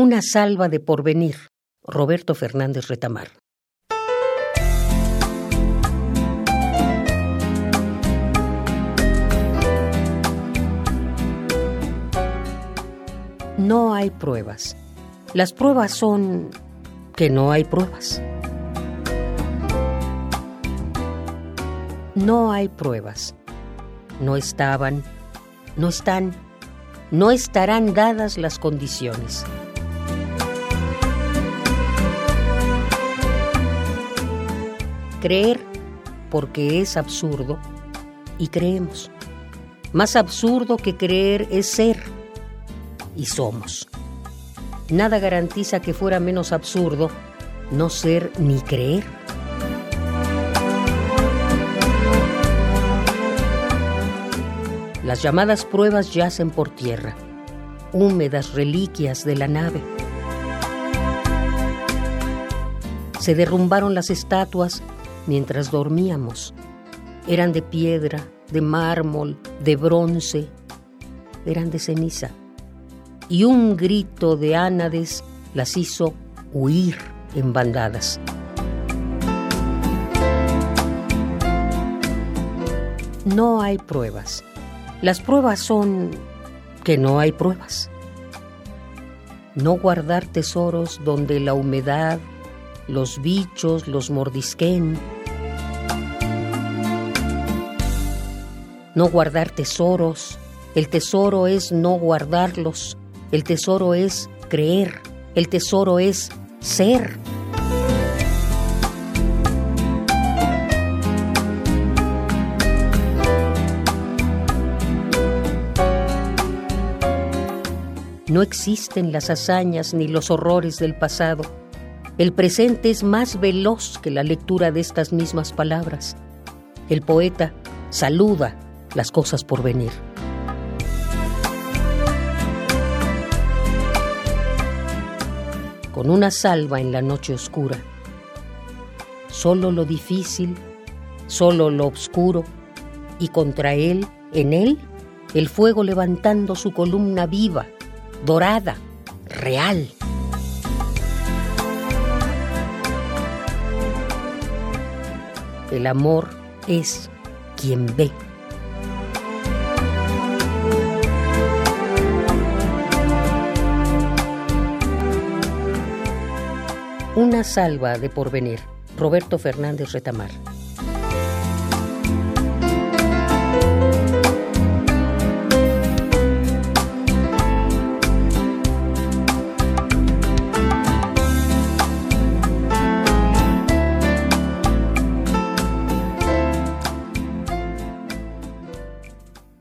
Una salva de porvenir. Roberto Fernández Retamar. No hay pruebas. Las pruebas son que no hay pruebas. No hay pruebas. No estaban, no están, no estarán dadas las condiciones. Creer porque es absurdo y creemos. Más absurdo que creer es ser y somos. Nada garantiza que fuera menos absurdo no ser ni creer. Las llamadas pruebas yacen por tierra, húmedas reliquias de la nave. Se derrumbaron las estatuas mientras dormíamos. Eran de piedra, de mármol, de bronce, eran de ceniza. Y un grito de ánades las hizo huir en bandadas. No hay pruebas. Las pruebas son que no hay pruebas. No guardar tesoros donde la humedad, los bichos los mordisquen no guardar tesoros. El tesoro es no guardarlos. El tesoro es creer. El tesoro es ser. No existen las hazañas ni los horrores del pasado. El presente es más veloz que la lectura de estas mismas palabras. El poeta saluda las cosas por venir. Con una salva en la noche oscura, solo lo difícil, solo lo oscuro, y contra él, en él, el fuego levantando su columna viva, dorada, real. El amor es quien ve. Una salva de porvenir. Roberto Fernández Retamar.